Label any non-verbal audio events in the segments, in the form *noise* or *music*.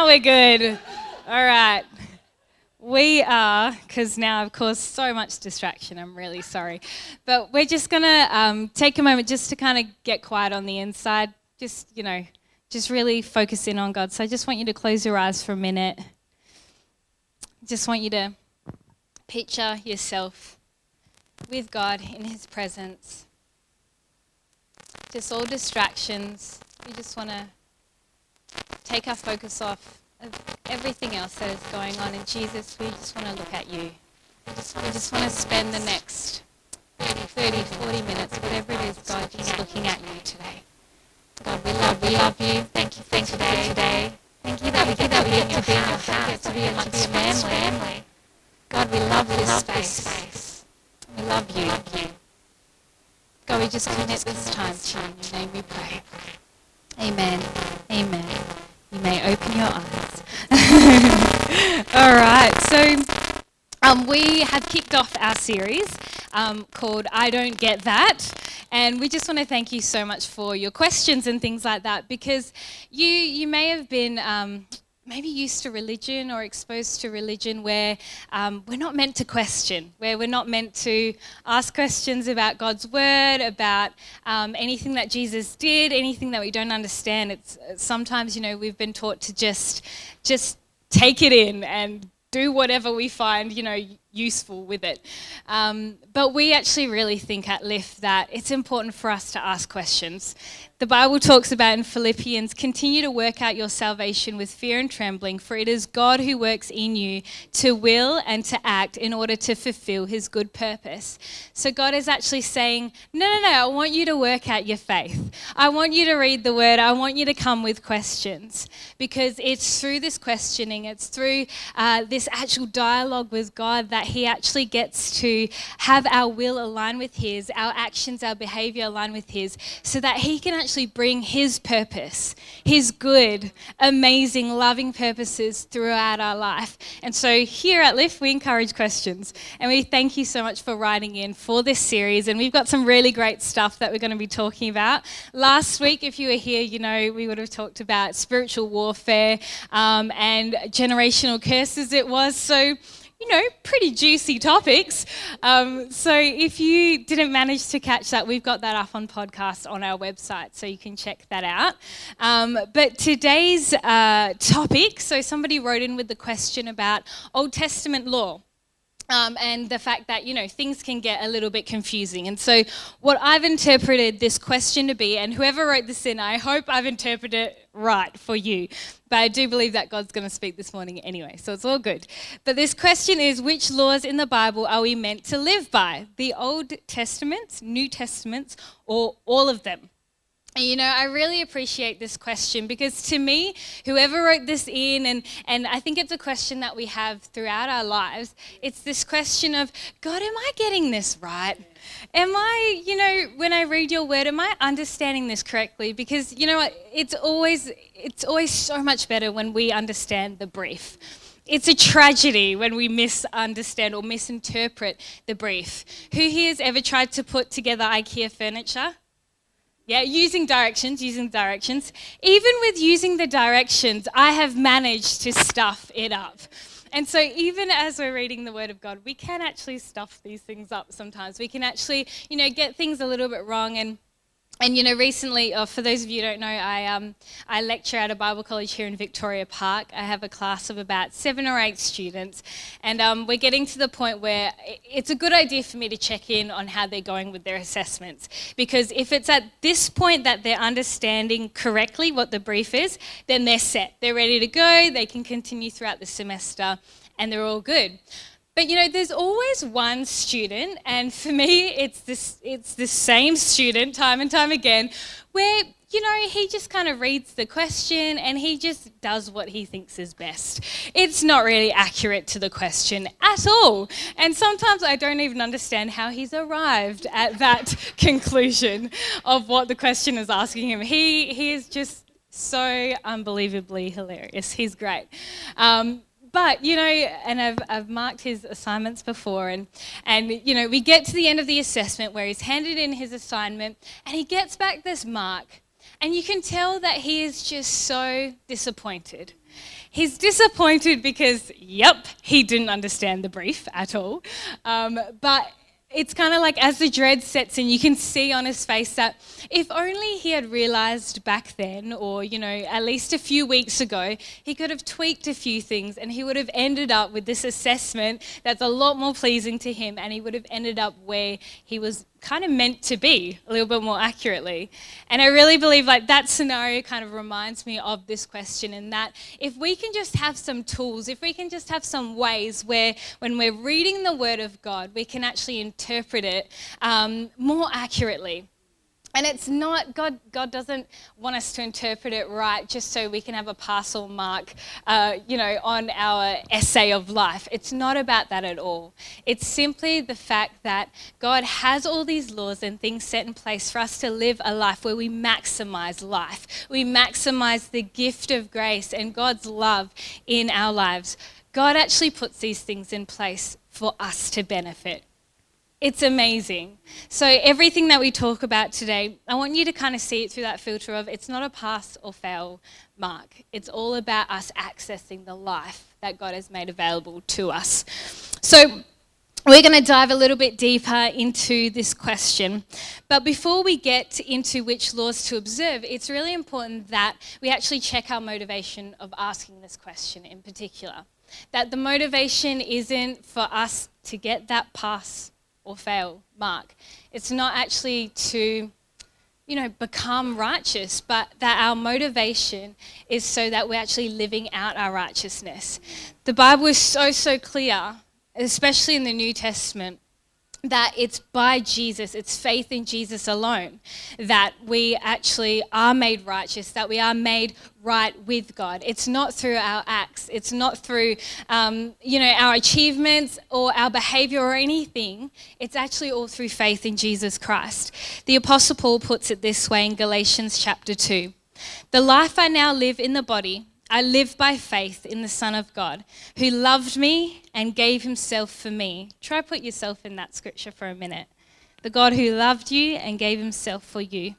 now we're good. All right. We are, because now I've caused so much distraction, I'm really sorry. But we're just going to um, take a moment just to kind of get quiet on the inside. Just, you know, just really focus in on God. So I just want you to close your eyes for a minute. Just want you to picture yourself with God in His presence. Just all distractions. We just want to take our focus off of everything else that is going on. And Jesus, we just want to look at you. We just, we just want to spend the next 30, 30, 40 minutes, whatever it is, God, just looking at you today. God, we love, we love you. Thank you thank you for today. today. Thank you that we get, that we get to be in your house, get to be amongst family. God, we love this space. We love you. God, we just commit this time to you. In your name we pray. Amen. Amen. You may open your eyes. *laughs* All right. So um, we have kicked off our series um, called I Don't Get That. And we just want to thank you so much for your questions and things like that because you, you may have been. Um, maybe used to religion or exposed to religion where um, we're not meant to question, where we're not meant to ask questions about God's word, about um, anything that Jesus did, anything that we don't understand. It's sometimes you know we've been taught to just just take it in and do whatever we find you know useful with it. Um, but we actually really think at Lift that it's important for us to ask questions. The Bible talks about in Philippians continue to work out your salvation with fear and trembling, for it is God who works in you to will and to act in order to fulfill his good purpose. So God is actually saying, No, no, no, I want you to work out your faith. I want you to read the word. I want you to come with questions because it's through this questioning, it's through uh, this actual dialogue with God that He actually gets to have our will align with His, our actions, our behavior align with His, so that He can actually bring His purpose, His good, amazing, loving purposes throughout our life. And so here at Lift, we encourage questions. And we thank you so much for writing in for this series. And we've got some really great stuff that we're going to be talking about. Last week, if you were here, you know, we would have talked about spiritual warfare um, and generational curses, it was. So, you know, pretty juicy topics. Um, so if you didn't manage to catch that, we've got that up on podcast on our website, so you can check that out. Um, but today's uh, topic, so somebody wrote in with the question about Old Testament law. Um, and the fact that you know things can get a little bit confusing. And so what i've interpreted this question to be and whoever wrote this in i hope i've interpreted it right for you. But i do believe that god's going to speak this morning anyway so it's all good. But this question is which laws in the bible are we meant to live by? The old testaments new testaments or all of them you know, I really appreciate this question because to me, whoever wrote this in, and, and I think it's a question that we have throughout our lives, it's this question of, God, am I getting this right? Am I, you know, when I read your word, am I understanding this correctly? Because, you know, it's always, it's always so much better when we understand the brief. It's a tragedy when we misunderstand or misinterpret the brief. Who here has ever tried to put together IKEA furniture? Yeah, using directions, using directions. Even with using the directions, I have managed to stuff it up. And so, even as we're reading the Word of God, we can actually stuff these things up sometimes. We can actually, you know, get things a little bit wrong and and you know, recently, uh, for those of you who don't know, I, um, I lecture at a Bible college here in Victoria Park. I have a class of about seven or eight students, and um, we're getting to the point where it's a good idea for me to check in on how they're going with their assessments. Because if it's at this point that they're understanding correctly what the brief is, then they're set. They're ready to go, they can continue throughout the semester, and they're all good. But you know, there's always one student, and for me, it's this it's the same student time and time again, where you know, he just kind of reads the question and he just does what he thinks is best. It's not really accurate to the question at all. And sometimes I don't even understand how he's arrived at that *laughs* conclusion of what the question is asking him. He, he is just so unbelievably hilarious. He's great. Um, but you know, and I've, I've marked his assignments before, and and you know, we get to the end of the assessment where he's handed in his assignment, and he gets back this mark, and you can tell that he is just so disappointed. He's disappointed because, yep, he didn't understand the brief at all. Um, but it's kind of like as the dread sets in, you can see on his face that if only he had realized back then, or, you know, at least a few weeks ago, he could have tweaked a few things and he would have ended up with this assessment that's a lot more pleasing to him and he would have ended up where he was kind of meant to be a little bit more accurately. And I really believe like that scenario kind of reminds me of this question in that if we can just have some tools, if we can just have some ways where when we're reading the Word of God, we can actually interpret it um, more accurately. And it's not, God, God doesn't want us to interpret it right just so we can have a parcel mark, uh, you know, on our essay of life. It's not about that at all. It's simply the fact that God has all these laws and things set in place for us to live a life where we maximize life. We maximize the gift of grace and God's love in our lives. God actually puts these things in place for us to benefit. It's amazing. So, everything that we talk about today, I want you to kind of see it through that filter of it's not a pass or fail mark. It's all about us accessing the life that God has made available to us. So, we're going to dive a little bit deeper into this question. But before we get into which laws to observe, it's really important that we actually check our motivation of asking this question in particular. That the motivation isn't for us to get that pass or fail mark. It's not actually to, you know, become righteous, but that our motivation is so that we're actually living out our righteousness. The Bible is so, so clear, especially in the New Testament, that it's by Jesus, it's faith in Jesus alone, that we actually are made righteous, that we are made right with God. It's not through our acts, it's not through, um, you know, our achievements or our behavior or anything. It's actually all through faith in Jesus Christ. The Apostle Paul puts it this way in Galatians chapter 2 The life I now live in the body, I live by faith in the Son of God, who loved me and gave himself for me. Try put yourself in that scripture for a minute. The God who loved you and gave himself for you.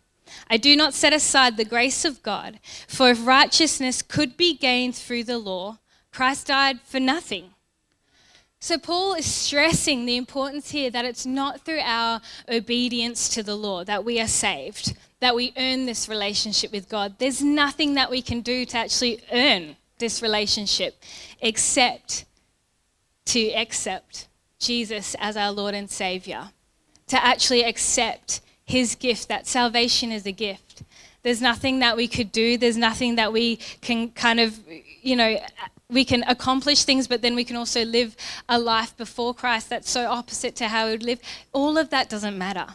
I do not set aside the grace of God, for if righteousness could be gained through the law, Christ died for nothing. So, Paul is stressing the importance here that it's not through our obedience to the law that we are saved, that we earn this relationship with God. There's nothing that we can do to actually earn this relationship except to accept Jesus as our Lord and Savior, to actually accept His gift, that salvation is a gift. There's nothing that we could do, there's nothing that we can kind of, you know, we can accomplish things, but then we can also live a life before Christ that's so opposite to how we would live. All of that doesn't matter.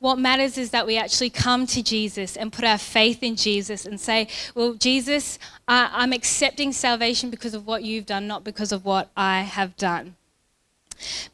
What matters is that we actually come to Jesus and put our faith in Jesus and say, Well, Jesus, I, am accepting salvation because of what you've done, not because of what I have done.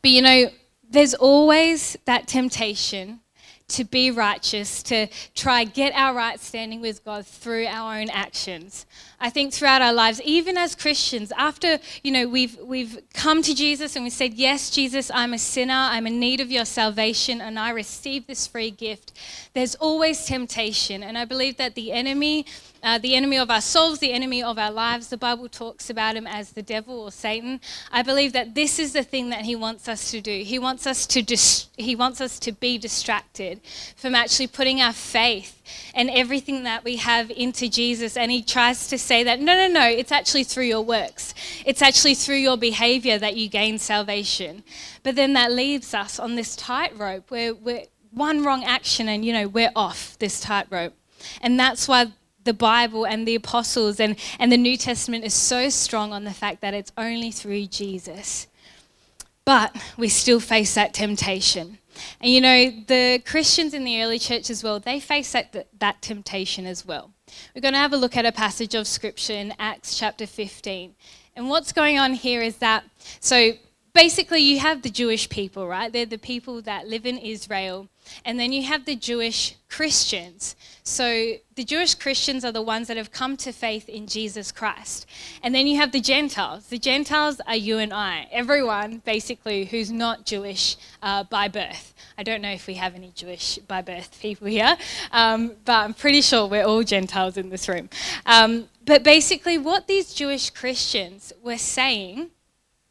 But you know, there's always that temptation to be righteous, to try get our right standing with God through our own actions. I think throughout our lives, even as Christians, after you know we've we've come to Jesus and we said, "Yes, Jesus, I'm a sinner. I'm in need of your salvation, and I receive this free gift." There's always temptation, and I believe that the enemy uh, the enemy of our souls, the enemy of our lives. The Bible talks about him as the devil or Satan. I believe that this is the thing that he wants us to do. He wants us to dis- he wants us to be distracted from actually putting our faith and everything that we have into Jesus. And he tries to say that no, no, no, it's actually through your works. It's actually through your behavior that you gain salvation. But then that leaves us on this tightrope where we're one wrong action and you know we're off this tightrope. And that's why the Bible and the apostles and, and the New Testament is so strong on the fact that it's only through Jesus. But we still face that temptation. And you know, the Christians in the early church as well, they face that, that temptation as well. We're going to have a look at a passage of scripture in Acts chapter 15. And what's going on here is that, so basically, you have the Jewish people, right? They're the people that live in Israel. And then you have the Jewish Christians. So the Jewish Christians are the ones that have come to faith in Jesus Christ. And then you have the Gentiles. The Gentiles are you and I, everyone basically who's not Jewish uh, by birth. I don't know if we have any Jewish by birth people here, um, but I'm pretty sure we're all Gentiles in this room. Um, but basically, what these Jewish Christians were saying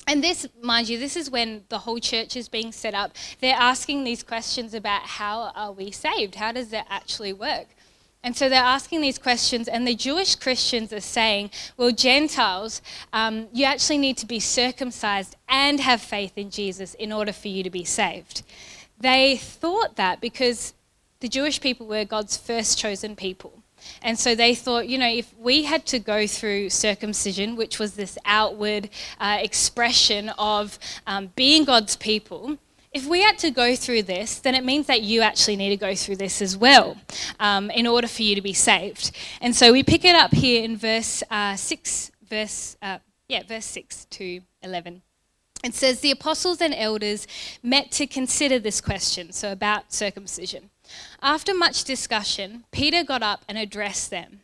and this, mind you, this is when the whole church is being set up. They're asking these questions about how are we saved? How does that actually work? And so they're asking these questions, and the Jewish Christians are saying, well, Gentiles, um, you actually need to be circumcised and have faith in Jesus in order for you to be saved. They thought that because the Jewish people were God's first chosen people. And so they thought, you know, if we had to go through circumcision, which was this outward uh, expression of um, being God's people, if we had to go through this, then it means that you actually need to go through this as well um, in order for you to be saved. And so we pick it up here in verse uh, 6, verse, uh, yeah, verse 6 to 11. It says, The apostles and elders met to consider this question, so about circumcision. After much discussion, Peter got up and addressed them.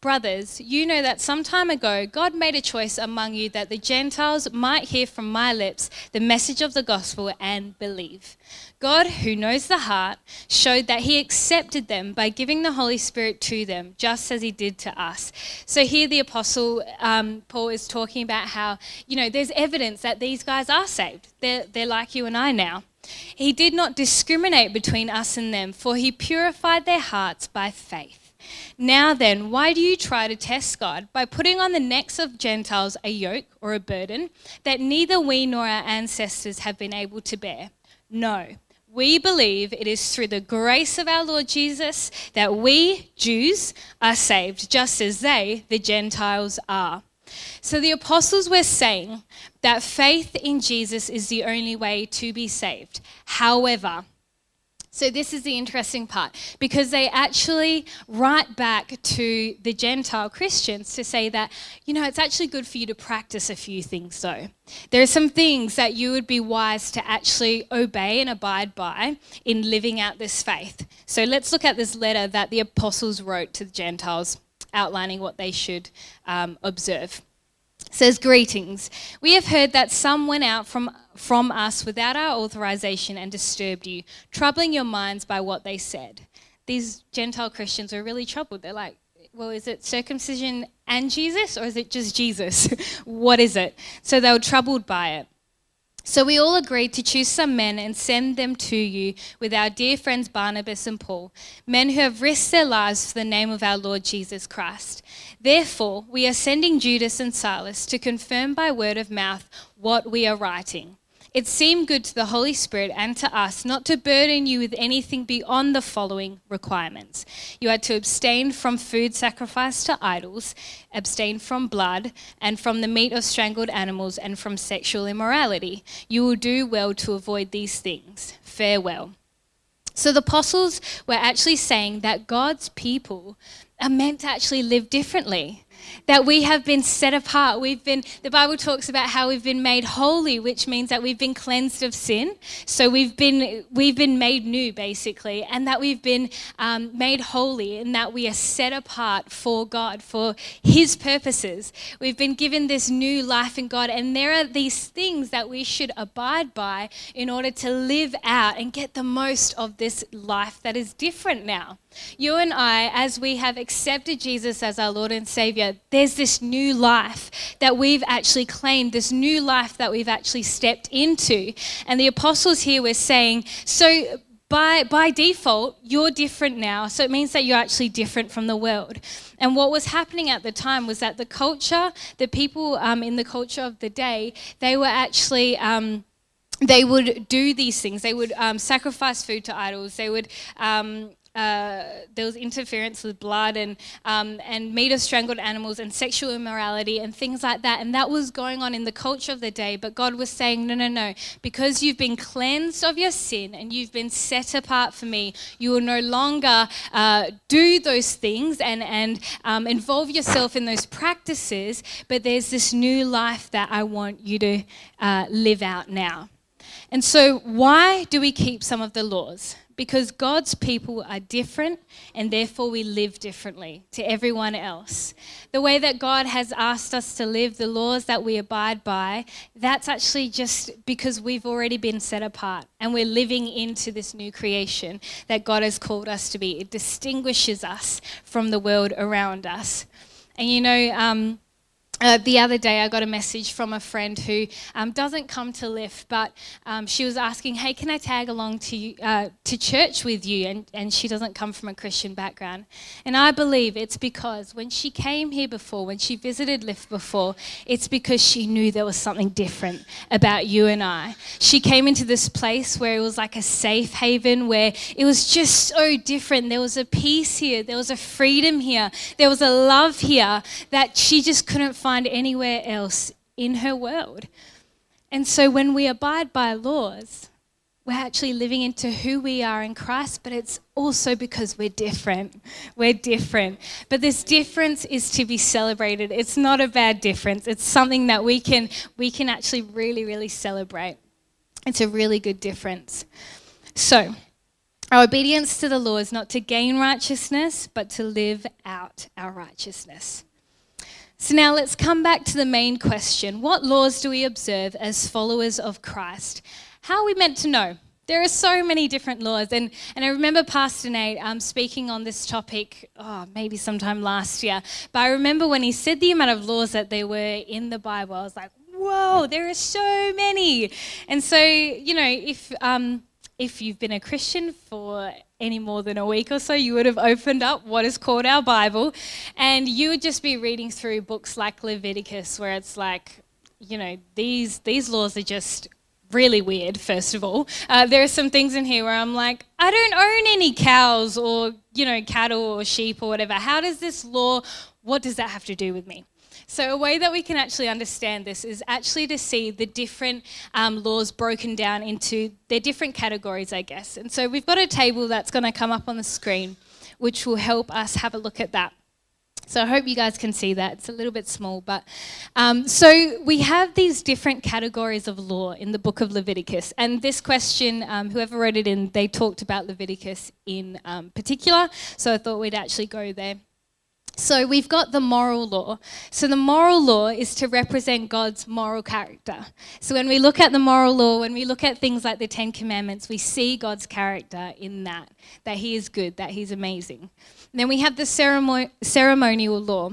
Brothers, you know that some time ago God made a choice among you that the Gentiles might hear from my lips the message of the gospel and believe. God, who knows the heart, showed that he accepted them by giving the Holy Spirit to them, just as he did to us. So here the Apostle um, Paul is talking about how, you know, there's evidence that these guys are saved. They're, they're like you and I now. He did not discriminate between us and them, for he purified their hearts by faith. Now then, why do you try to test God by putting on the necks of Gentiles a yoke or a burden that neither we nor our ancestors have been able to bear? No. We believe it is through the grace of our Lord Jesus that we, Jews, are saved, just as they, the Gentiles, are. So the apostles were saying that faith in Jesus is the only way to be saved. However, so, this is the interesting part because they actually write back to the Gentile Christians to say that, you know, it's actually good for you to practice a few things, though. There are some things that you would be wise to actually obey and abide by in living out this faith. So, let's look at this letter that the apostles wrote to the Gentiles outlining what they should um, observe says greetings. We have heard that some went out from from us without our authorization and disturbed you troubling your minds by what they said. These gentile christians were really troubled. They're like well is it circumcision and jesus or is it just jesus? *laughs* What is it? So they were troubled by it so we all agreed to choose some men and send them to you with our dear friends Barnabas and Paul, men who have risked their lives for the name of our Lord Jesus Christ. Therefore, we are sending Judas and Silas to confirm by word of mouth what we are writing. It seemed good to the Holy Spirit and to us not to burden you with anything beyond the following requirements. You are to abstain from food sacrificed to idols, abstain from blood, and from the meat of strangled animals, and from sexual immorality. You will do well to avoid these things. Farewell. So the apostles were actually saying that God's people are meant to actually live differently that we have been set apart. We've been, the Bible talks about how we've been made holy, which means that we've been cleansed of sin. So we've been, we've been made new, basically, and that we've been um, made holy, and that we are set apart for God, for His purposes. We've been given this new life in God, and there are these things that we should abide by in order to live out and get the most of this life that is different now. You and I, as we have accepted Jesus as our Lord and Savior, there's this new life that we've actually claimed, this new life that we've actually stepped into. And the apostles here were saying, so by, by default, you're different now. So it means that you're actually different from the world. And what was happening at the time was that the culture, the people um, in the culture of the day, they were actually. Um, they would do these things. They would um, sacrifice food to idols. They would um, uh, there was interference with blood and um, and meat of strangled animals and sexual immorality and things like that, and that was going on in the culture of the day. But God was saying, no, no, no, because you've been cleansed of your sin and you've been set apart for me, you will no longer uh, do those things and and um, involve yourself in those practices. But there's this new life that I want you to uh, live out now. And so, why do we keep some of the laws? Because God's people are different and therefore we live differently to everyone else. The way that God has asked us to live, the laws that we abide by, that's actually just because we've already been set apart and we're living into this new creation that God has called us to be. It distinguishes us from the world around us. And you know, um, uh, the other day, I got a message from a friend who um, doesn't come to Lift, but um, she was asking, "Hey, can I tag along to uh, to church with you?" And and she doesn't come from a Christian background, and I believe it's because when she came here before, when she visited Lift before, it's because she knew there was something different about you and I. She came into this place where it was like a safe haven, where it was just so different. There was a peace here, there was a freedom here, there was a love here that she just couldn't find find anywhere else in her world. And so when we abide by laws, we're actually living into who we are in Christ, but it's also because we're different. We're different. But this difference is to be celebrated. It's not a bad difference. It's something that we can we can actually really really celebrate. It's a really good difference. So, our obedience to the law is not to gain righteousness, but to live out our righteousness. So now let's come back to the main question. What laws do we observe as followers of Christ? How are we meant to know? There are so many different laws. And, and I remember Pastor Nate um, speaking on this topic, oh, maybe sometime last year. But I remember when he said the amount of laws that there were in the Bible, I was like, whoa, there are so many. And so, you know, if, um, if you've been a Christian for any more than a week or so, you would have opened up what is called our Bible, and you would just be reading through books like Leviticus, where it's like, you know, these these laws are just really weird. First of all, uh, there are some things in here where I'm like, I don't own any cows or you know cattle or sheep or whatever. How does this law? What does that have to do with me? So, a way that we can actually understand this is actually to see the different um, laws broken down into their different categories, I guess. And so, we've got a table that's going to come up on the screen, which will help us have a look at that. So I hope you guys can see that. It's a little bit small, but um, so we have these different categories of law in the book of Leviticus. And this question, um, whoever wrote it in, they talked about Leviticus in um, particular. So I thought we'd actually go there. So we've got the moral law. So the moral law is to represent God's moral character. So when we look at the moral law, when we look at things like the Ten Commandments, we see God's character in that, that He is good, that He's amazing. And then we have the ceremonial law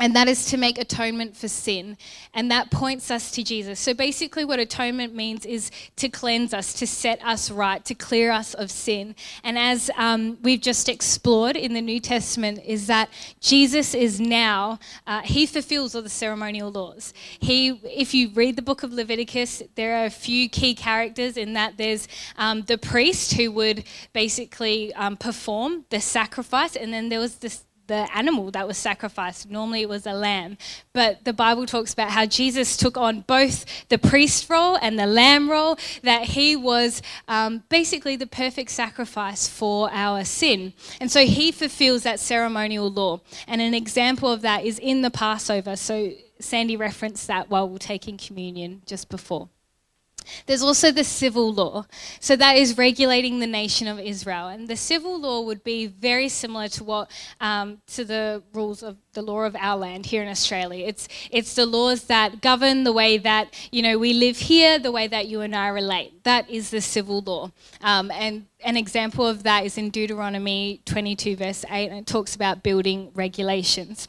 and that is to make atonement for sin. And that points us to Jesus. So basically, what atonement means is to cleanse us, to set us right, to clear us of sin. And as um, we've just explored in the New Testament, is that Jesus is now, uh, he fulfills all the ceremonial laws. He, if you read the book of Leviticus, there are a few key characters in that there's um, the priest who would basically um, perform the sacrifice, and then there was this the animal that was sacrificed. Normally it was a lamb. But the Bible talks about how Jesus took on both the priest role and the lamb role, that he was um, basically the perfect sacrifice for our sin. And so he fulfills that ceremonial law. And an example of that is in the Passover. So Sandy referenced that while we we're taking communion just before. There's also the civil law. So that is regulating the nation of Israel. And the civil law would be very similar to what um, to the rules of the law of our land here in Australia. It's it's the laws that govern the way that you know we live here, the way that you and I relate. That is the civil law. Um, and an example of that is in Deuteronomy 22 verse 8, and it talks about building regulations.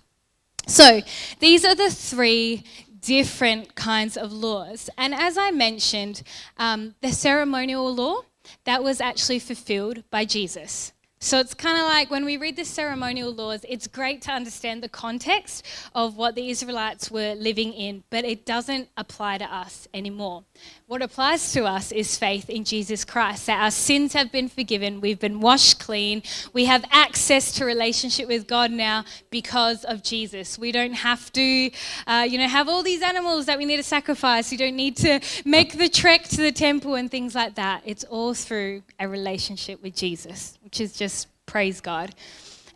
So these are the three different kinds of laws. And as I mentioned, um, the ceremonial law, that was actually fulfilled by Jesus. So it's kind of like when we read the ceremonial laws, it's great to understand the context of what the Israelites were living in, but it doesn't apply to us anymore. What applies to us is faith in Jesus Christ, that our sins have been forgiven, we've been washed clean, we have access to relationship with God now because of Jesus. We don't have to, uh, you know, have all these animals that we need to sacrifice. We don't need to make the trek to the temple and things like that. It's all through a relationship with Jesus, which is just praise God.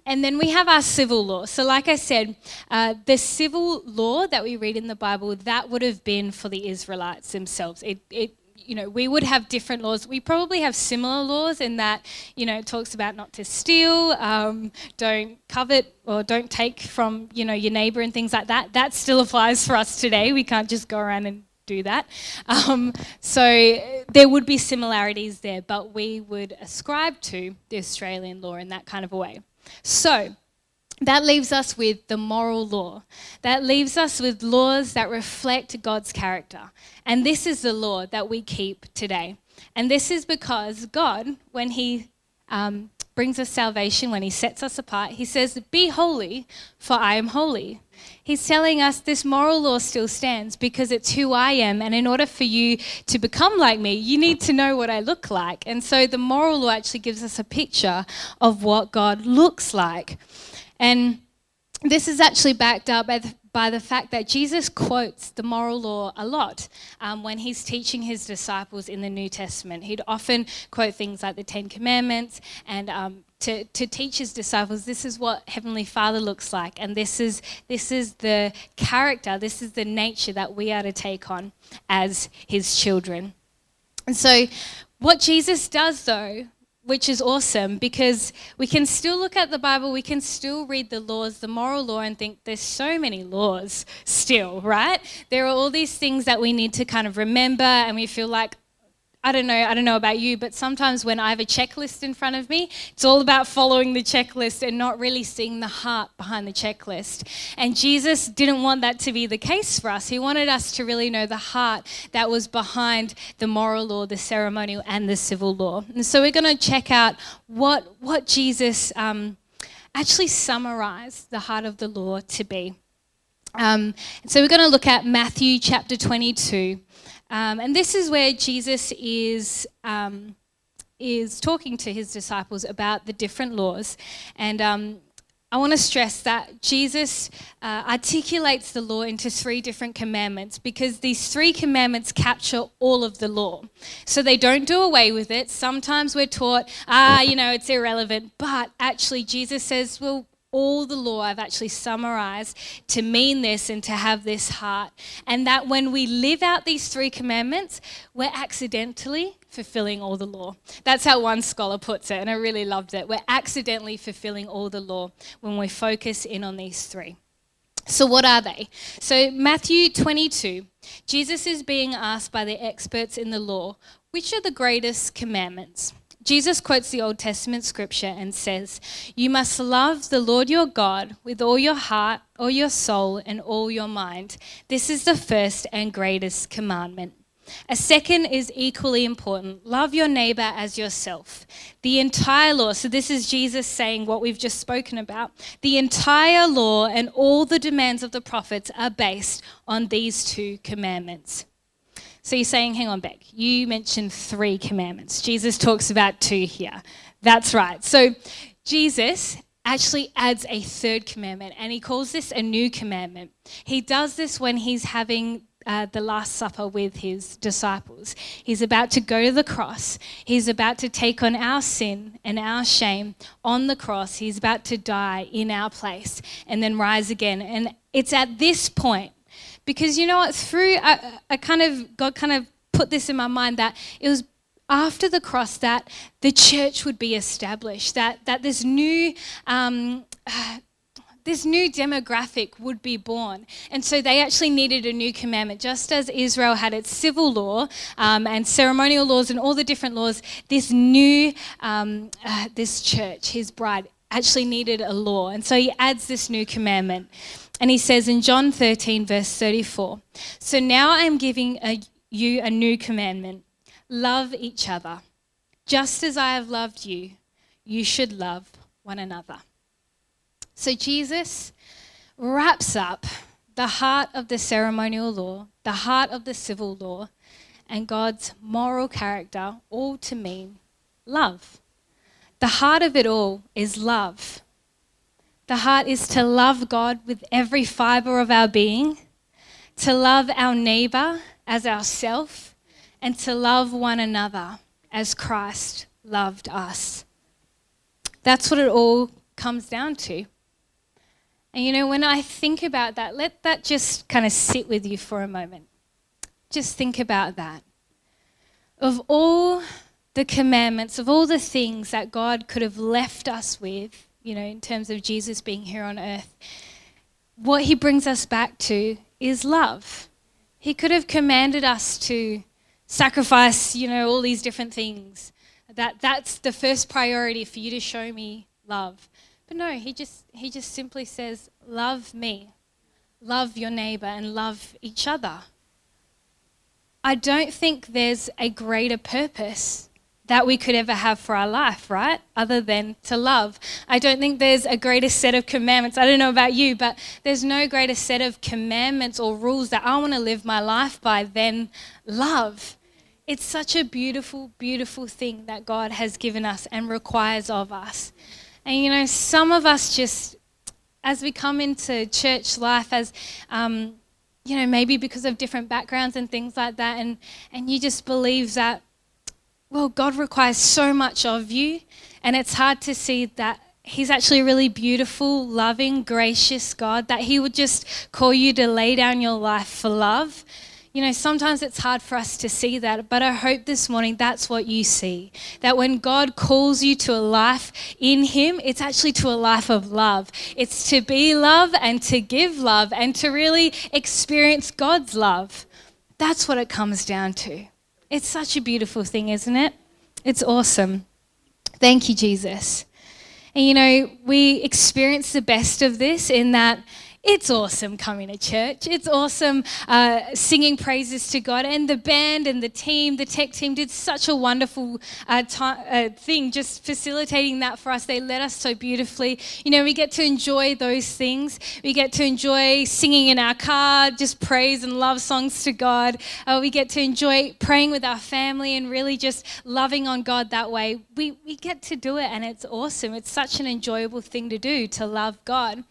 And then we have our civil law. So, like I said, uh, the civil law that we read in the Bible, that would have been for the Israelites themselves. It, it you know, we would have different laws. We probably have similar laws in that, you know, it talks about not to steal, um, don't covet, or don't take from, you know, your neighbor and things like that. That still applies for us today. We can't just go around and do that. Um, so there would be similarities there, but we would ascribe to the Australian law in that kind of a way. So that leaves us with the moral law. That leaves us with laws that reflect God's character. And this is the law that we keep today. And this is because God, when He um, brings us salvation, when He sets us apart, He says, Be holy, for I am holy. He's telling us this moral law still stands because it's who I am. And in order for you to become like me, you need to know what I look like. And so the moral law actually gives us a picture of what God looks like. And this is actually backed up by the, by the fact that Jesus quotes the moral law a lot um, when he's teaching his disciples in the New Testament. He'd often quote things like the Ten Commandments and um, to, to teach his disciples this is what heavenly father looks like. And this is this is the character this is the nature that we are to take on as his children. And so what jesus does though which is awesome because we can still look at the bible we can still read the laws the moral law and think there's so many laws still right? There are all these things that we need to kind of remember and we feel like I don't know, I don't know about you, but sometimes when I have a checklist in front of me, it's all about following the checklist and not really seeing the heart behind the checklist. And Jesus didn't want that to be the case for us. He wanted us to really know the heart that was behind the moral law, the ceremonial, and the civil law. And so we're going to check out what, what Jesus um, actually summarized the heart of the law to be. Um, so we're going to look at Matthew chapter 22. Um, and this is where Jesus is. Um, is talking to his disciples about the different laws. And um, I want to stress that Jesus uh, articulates the law into three different commandments because these three commandments capture all of the law. So they don't do away with it. Sometimes we're taught, ah, you know, it's irrelevant. But actually, Jesus says, well, all the law I've actually summarized to mean this and to have this heart. And that when we live out these three commandments, we're accidentally fulfilling all the law. That's how one scholar puts it, and I really loved it. We're accidentally fulfilling all the law when we focus in on these three. So, what are they? So, Matthew 22, Jesus is being asked by the experts in the law, which are the greatest commandments? Jesus quotes the Old Testament scripture and says, You must love the Lord your God with all your heart, all your soul, and all your mind. This is the first and greatest commandment. A second is equally important love your neighbor as yourself. The entire law, so this is Jesus saying what we've just spoken about. The entire law and all the demands of the prophets are based on these two commandments. So you're saying, hang on, Beck, you mentioned three commandments. Jesus talks about two here. That's right. So Jesus actually adds a third commandment, and he calls this a new commandment. He does this when he's having uh, the Last Supper with his disciples. He's about to go to the cross. He's about to take on our sin and our shame on the cross. He's about to die in our place and then rise again. And it's at this point because you know what? Through, I, I kind of, God kind of put this in my mind that it was after the cross that the church would be established, that, that this new, um, uh, this new demographic would be born. And so they actually needed a new commandment. Just as Israel had its civil law um, and ceremonial laws and all the different laws, this new, um, uh, this church, his bride, actually needed a law. And so he adds this new commandment. And he says in John 13, verse 34 So now I am giving a, you a new commandment love each other. Just as I have loved you, you should love one another. So Jesus wraps up the heart of the ceremonial law, the heart of the civil law, and God's moral character all to mean love. The heart of it all is love. The heart is to love God with every fiber of our being, to love our neighbor as ourself, and to love one another as Christ loved us. That's what it all comes down to. And you know, when I think about that, let that just kind of sit with you for a moment. Just think about that. Of all the commandments, of all the things that God could have left us with, you know, in terms of Jesus being here on earth, what he brings us back to is love. He could have commanded us to sacrifice, you know, all these different things. That that's the first priority for you to show me love. But no, he just he just simply says, "Love me. Love your neighbor and love each other." I don't think there's a greater purpose that we could ever have for our life, right? Other than to love. I don't think there's a greater set of commandments. I don't know about you, but there's no greater set of commandments or rules that I want to live my life by than love. It's such a beautiful, beautiful thing that God has given us and requires of us. And you know, some of us just, as we come into church life, as um, you know, maybe because of different backgrounds and things like that, and and you just believe that, well, God requires so much of you, and it's hard to see that He's actually a really beautiful, loving, gracious God, that He would just call you to lay down your life for love you know, sometimes it's hard for us to see that, but I hope this morning that's what you see. That when God calls you to a life in Him, it's actually to a life of love. It's to be love and to give love and to really experience God's love. That's what it comes down to. It's such a beautiful thing, isn't it? It's awesome. Thank you, Jesus. And you know, we experience the best of this in that it's awesome coming to church. It's awesome uh, singing praises to God. And the band and the team, the tech team, did such a wonderful uh, t- uh, thing just facilitating that for us. They led us so beautifully. You know, we get to enjoy those things. We get to enjoy singing in our car, just praise and love songs to God. Uh, we get to enjoy praying with our family and really just loving on God that way. We, we get to do it, and it's awesome. It's such an enjoyable thing to do to love God.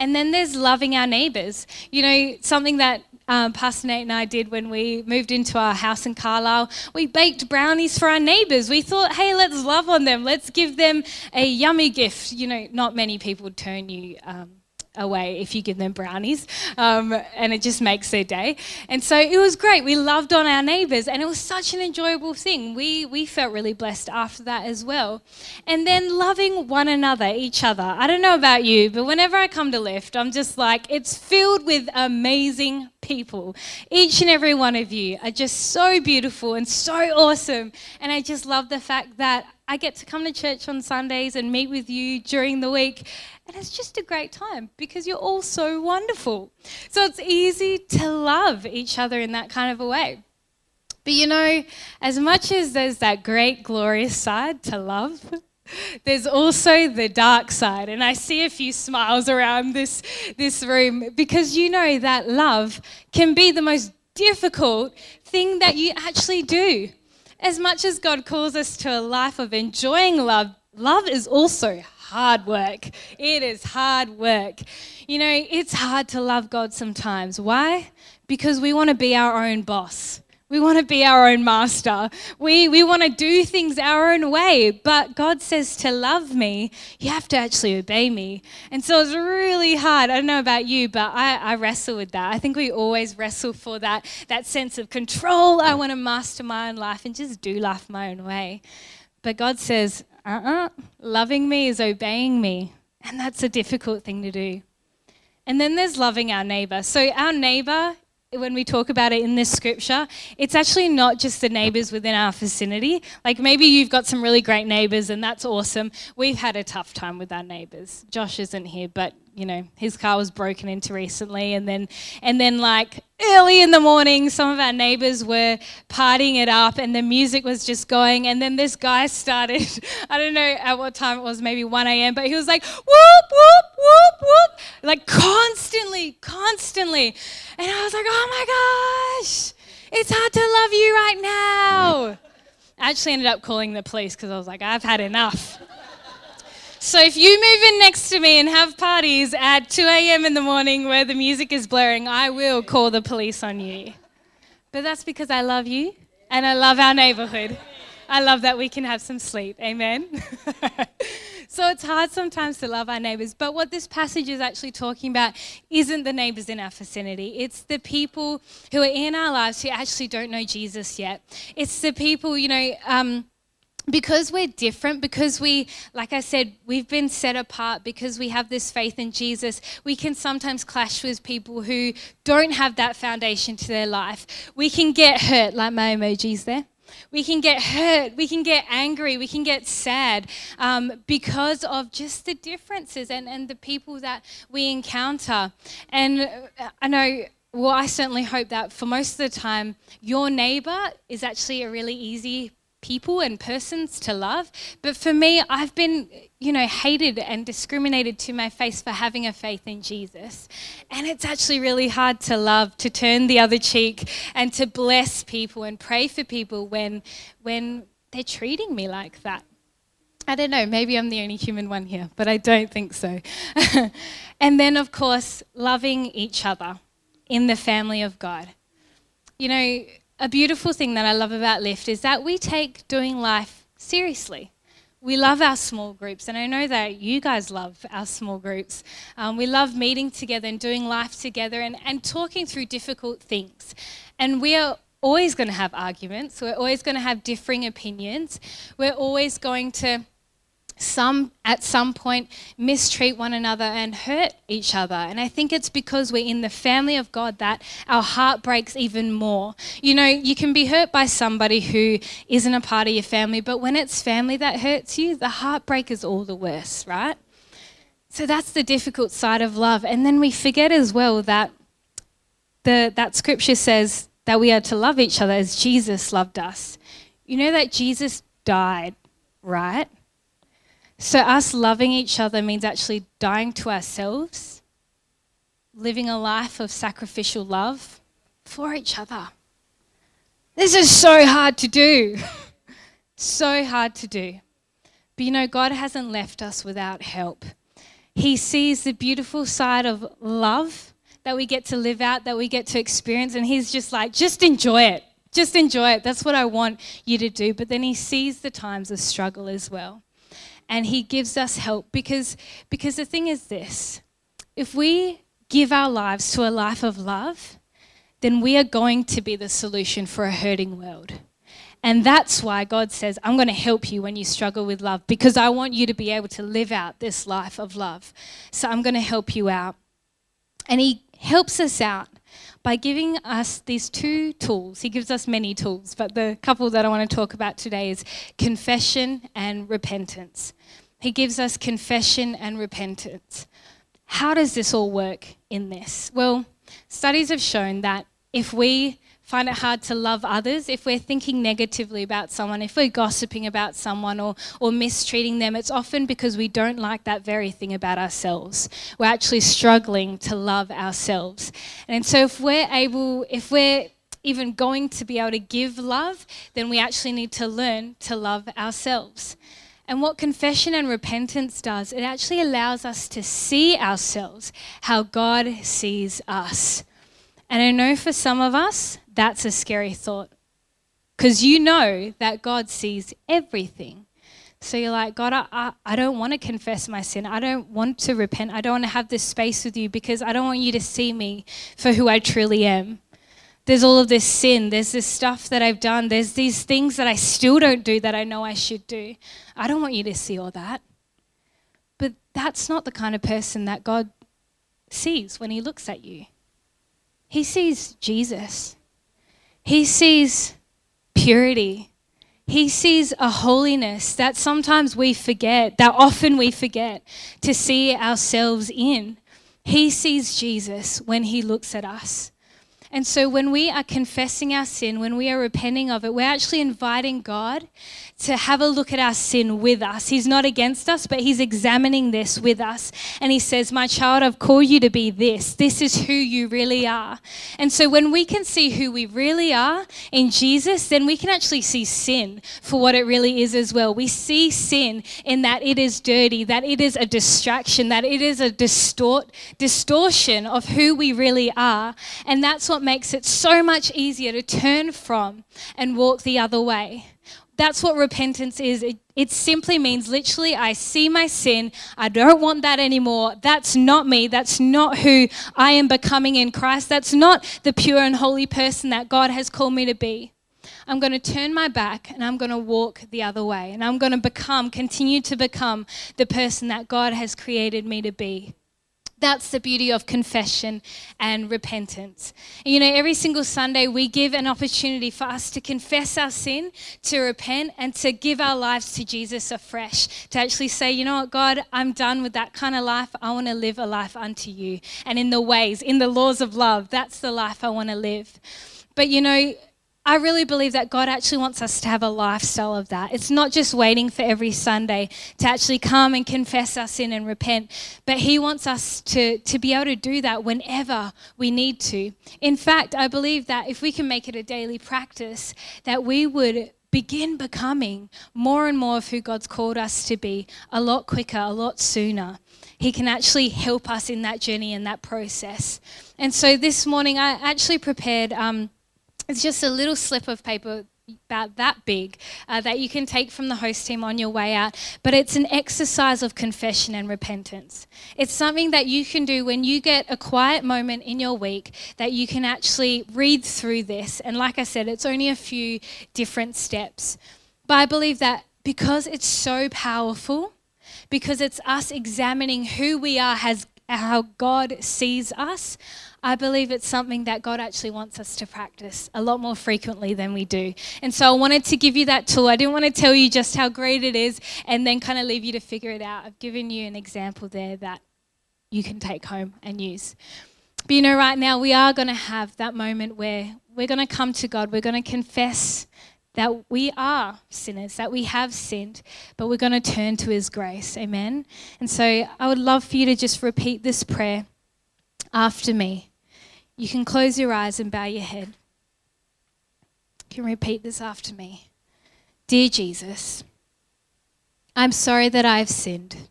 And then there's love loving our neighbours. You know, something that um, Pastor Nate and I did when we moved into our house in Carlisle. We baked brownies for our neighbours. We thought, hey, let's love on them. Let's give them a yummy gift. You know, not many people would turn you um, away if you give them brownies, um, and it just makes their day. And so it was great. We loved on our neighbours, and it was such an enjoyable thing. We we felt really blessed after that as well. And then loving one another, each other. I don't know about you, but whenever I come to Lift, I'm just like it's filled with amazing people. Each and every one of you are just so beautiful and so awesome. And I just love the fact that I get to come to church on Sundays and meet with you during the week. And it's just a great time because you're all so wonderful. So it's easy to love each other in that kind of a way. But you know, as much as there's that great, glorious side to love, *laughs* there's also the dark side. And I see a few smiles around this, this room because you know that love can be the most difficult thing that you actually do. As much as God calls us to a life of enjoying love, love is also hard work. It is hard work. You know, it's hard to love God sometimes. Why? Because we want to be our own boss. We want to be our own master. We, we want to do things our own way. But God says to love me, you have to actually obey me. And so it's really hard. I don't know about you, but I, I wrestle with that. I think we always wrestle for that, that sense of control. I want to master my own life and just do life my own way. But God says, uh uh-uh, uh loving me is obeying me. And that's a difficult thing to do. And then there's loving our neighbor. So, our neighbor when we talk about it in this scripture, it's actually not just the neighbors within our vicinity. Like maybe you've got some really great neighbors and that's awesome. We've had a tough time with our neighbors. Josh isn't here, but you know, his car was broken into recently and then and then like early in the morning some of our neighbors were partying it up and the music was just going and then this guy *laughs* started I don't know at what time it was, maybe 1 a.m., but he was like whoop whoop whoop whoop like constantly, constantly. And I was like, oh my gosh, it's hard to love you right now. I actually ended up calling the police because I was like, I've had enough. So if you move in next to me and have parties at 2 a.m. in the morning where the music is blaring, I will call the police on you. But that's because I love you and I love our neighborhood. I love that we can have some sleep. Amen. *laughs* so it's hard sometimes to love our neighbors. But what this passage is actually talking about isn't the neighbors in our vicinity, it's the people who are in our lives who actually don't know Jesus yet. It's the people, you know, um, because we're different, because we, like I said, we've been set apart, because we have this faith in Jesus, we can sometimes clash with people who don't have that foundation to their life. We can get hurt, like my emojis there. We can get hurt, we can get angry, we can get sad um, because of just the differences and, and the people that we encounter. And uh, I know well, I certainly hope that for most of the time, your neighbor is actually a really easy people and persons to love. But for me, I've been, you know, hated and discriminated to my face for having a faith in Jesus. And it's actually really hard to love, to turn the other cheek and to bless people and pray for people when when they're treating me like that. I don't know, maybe I'm the only human one here, but I don't think so. *laughs* and then, of course, loving each other in the family of God. You know, a beautiful thing that I love about Lift is that we take doing life seriously. We love our small groups, and I know that you guys love our small groups. Um, we love meeting together and doing life together and, and talking through difficult things. And we are always going to have arguments, we're always going to have differing opinions, we're always going to some at some point mistreat one another and hurt each other. And I think it's because we're in the family of God that our heart breaks even more. You know, you can be hurt by somebody who isn't a part of your family, but when it's family that hurts you, the heartbreak is all the worse, right? So that's the difficult side of love. And then we forget as well that the, that scripture says that we are to love each other as Jesus loved us. You know that Jesus died, right? So, us loving each other means actually dying to ourselves, living a life of sacrificial love for each other. This is so hard to do. *laughs* so hard to do. But you know, God hasn't left us without help. He sees the beautiful side of love that we get to live out, that we get to experience, and He's just like, just enjoy it. Just enjoy it. That's what I want you to do. But then He sees the times of struggle as well and he gives us help because because the thing is this if we give our lives to a life of love then we are going to be the solution for a hurting world and that's why God says, I'm going to help you when you struggle with love because I want you to be able to live out this life of love. So I'm going to help you out. And He helps us out by giving us these two tools. He gives us many tools, but the couple that I want to talk about today is confession and repentance. He gives us confession and repentance. How does this all work in this? Well, studies have shown that if we find it hard to love others, if we're thinking negatively about someone, if we're gossiping about someone or, or mistreating them, it's often because we don't like that very thing about ourselves. We're actually struggling to love ourselves. And so if we're able, if we're even going to be able to give love, then we actually need to learn to love ourselves. And what confession and repentance does, it actually allows us to see ourselves how God sees us. And I know for some of us, that's a scary thought because you know that God sees everything. So you're like, God, I, I don't want to confess my sin. I don't want to repent. I don't want to have this space with you because I don't want you to see me for who I truly am. There's all of this sin. There's this stuff that I've done. There's these things that I still don't do that I know I should do. I don't want you to see all that. But that's not the kind of person that God sees when He looks at you. he sees Jesus. He sees purity. He sees a holiness that sometimes we forget, that often we forget to see ourselves in. He sees Jesus when he looks at us. And so when we are confessing our sin, when we are repenting of it, we're actually inviting God to have a look at our sin with us. He's not against us, but He's examining this with us. And He says, My child, I've called you to be this. This is who you really are. And so when we can see who we really are in Jesus, then we can actually see sin for what it really is as well. We see sin in that it is dirty, that it is a distraction, that it is a distort, distortion of who we really are. And that's what makes it so much easier to turn from and walk the other way. That's what repentance is. It, it, simply means literally, I see my sin. I don't want that anymore. That's not me. That's not who I am becoming in Christ. That's not the pure and holy person that God has called me to be. I'm going to turn my back and I'm going to walk the other way. And I'm going to become, continue to become the person that God has created me to be. That's the beauty of confession and repentance. You know, every single Sunday we give an opportunity for us to confess our sin, to repent, and to give our lives to Jesus afresh. To actually say, you know what, God, I'm done with that kind of life. I want to live a life unto you. And in the ways, in the laws of love, that's the life I want to live. But you know, I really believe that God actually wants us to have a lifestyle of that. It's not just waiting for every Sunday to actually come and confess our sin and repent, but He wants us to, to be able to do that whenever we need to. In fact, I believe that if we can make it a daily practice, that we would begin becoming more and more of who God's called us to be a lot quicker, a lot sooner. He can actually help us in that journey and that process. And so this morning, I actually prepared. Um, it's just a little slip of paper about that big uh, that you can take from the host team on your way out. But it's an exercise of confession and repentance. It's something that you can do when you get a quiet moment in your week that you can actually read through this. And like I said, it's only a few different steps. But I believe that because it's so powerful, because it's us examining who we are as how God sees us, I believe it's something that God actually wants us to practice a lot more frequently than we do. And so I wanted to give you that tool. I didn't want to tell you just how great it is and then kind of leave you to figure it out. I've given you an example there that you can take home and use. But you know, right now we are going to have that moment where we're going to come to God, we're going to confess that we are sinners, that we have sinned, but we're going to turn to His grace. Amen. And so I would love for you to just repeat this prayer after me. You can close your eyes and bow your head. You can repeat this after me. Dear Jesus, I'm sorry that I've sinned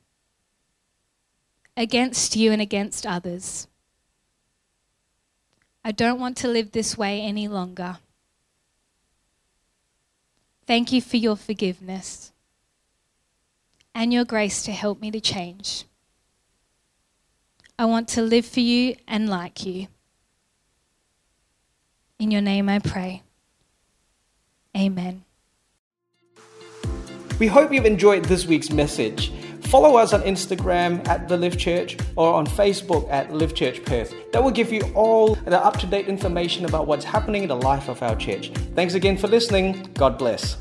against you and against others. I don't want to live this way any longer. Thank you for your forgiveness and your grace to help me to change. I want to live for you and like you. In your name I pray. Amen. We hope you've enjoyed this week's message. Follow us on Instagram at The Live Church or on Facebook at Live Church Perth. That will give you all the up to date information about what's happening in the life of our church. Thanks again for listening. God bless.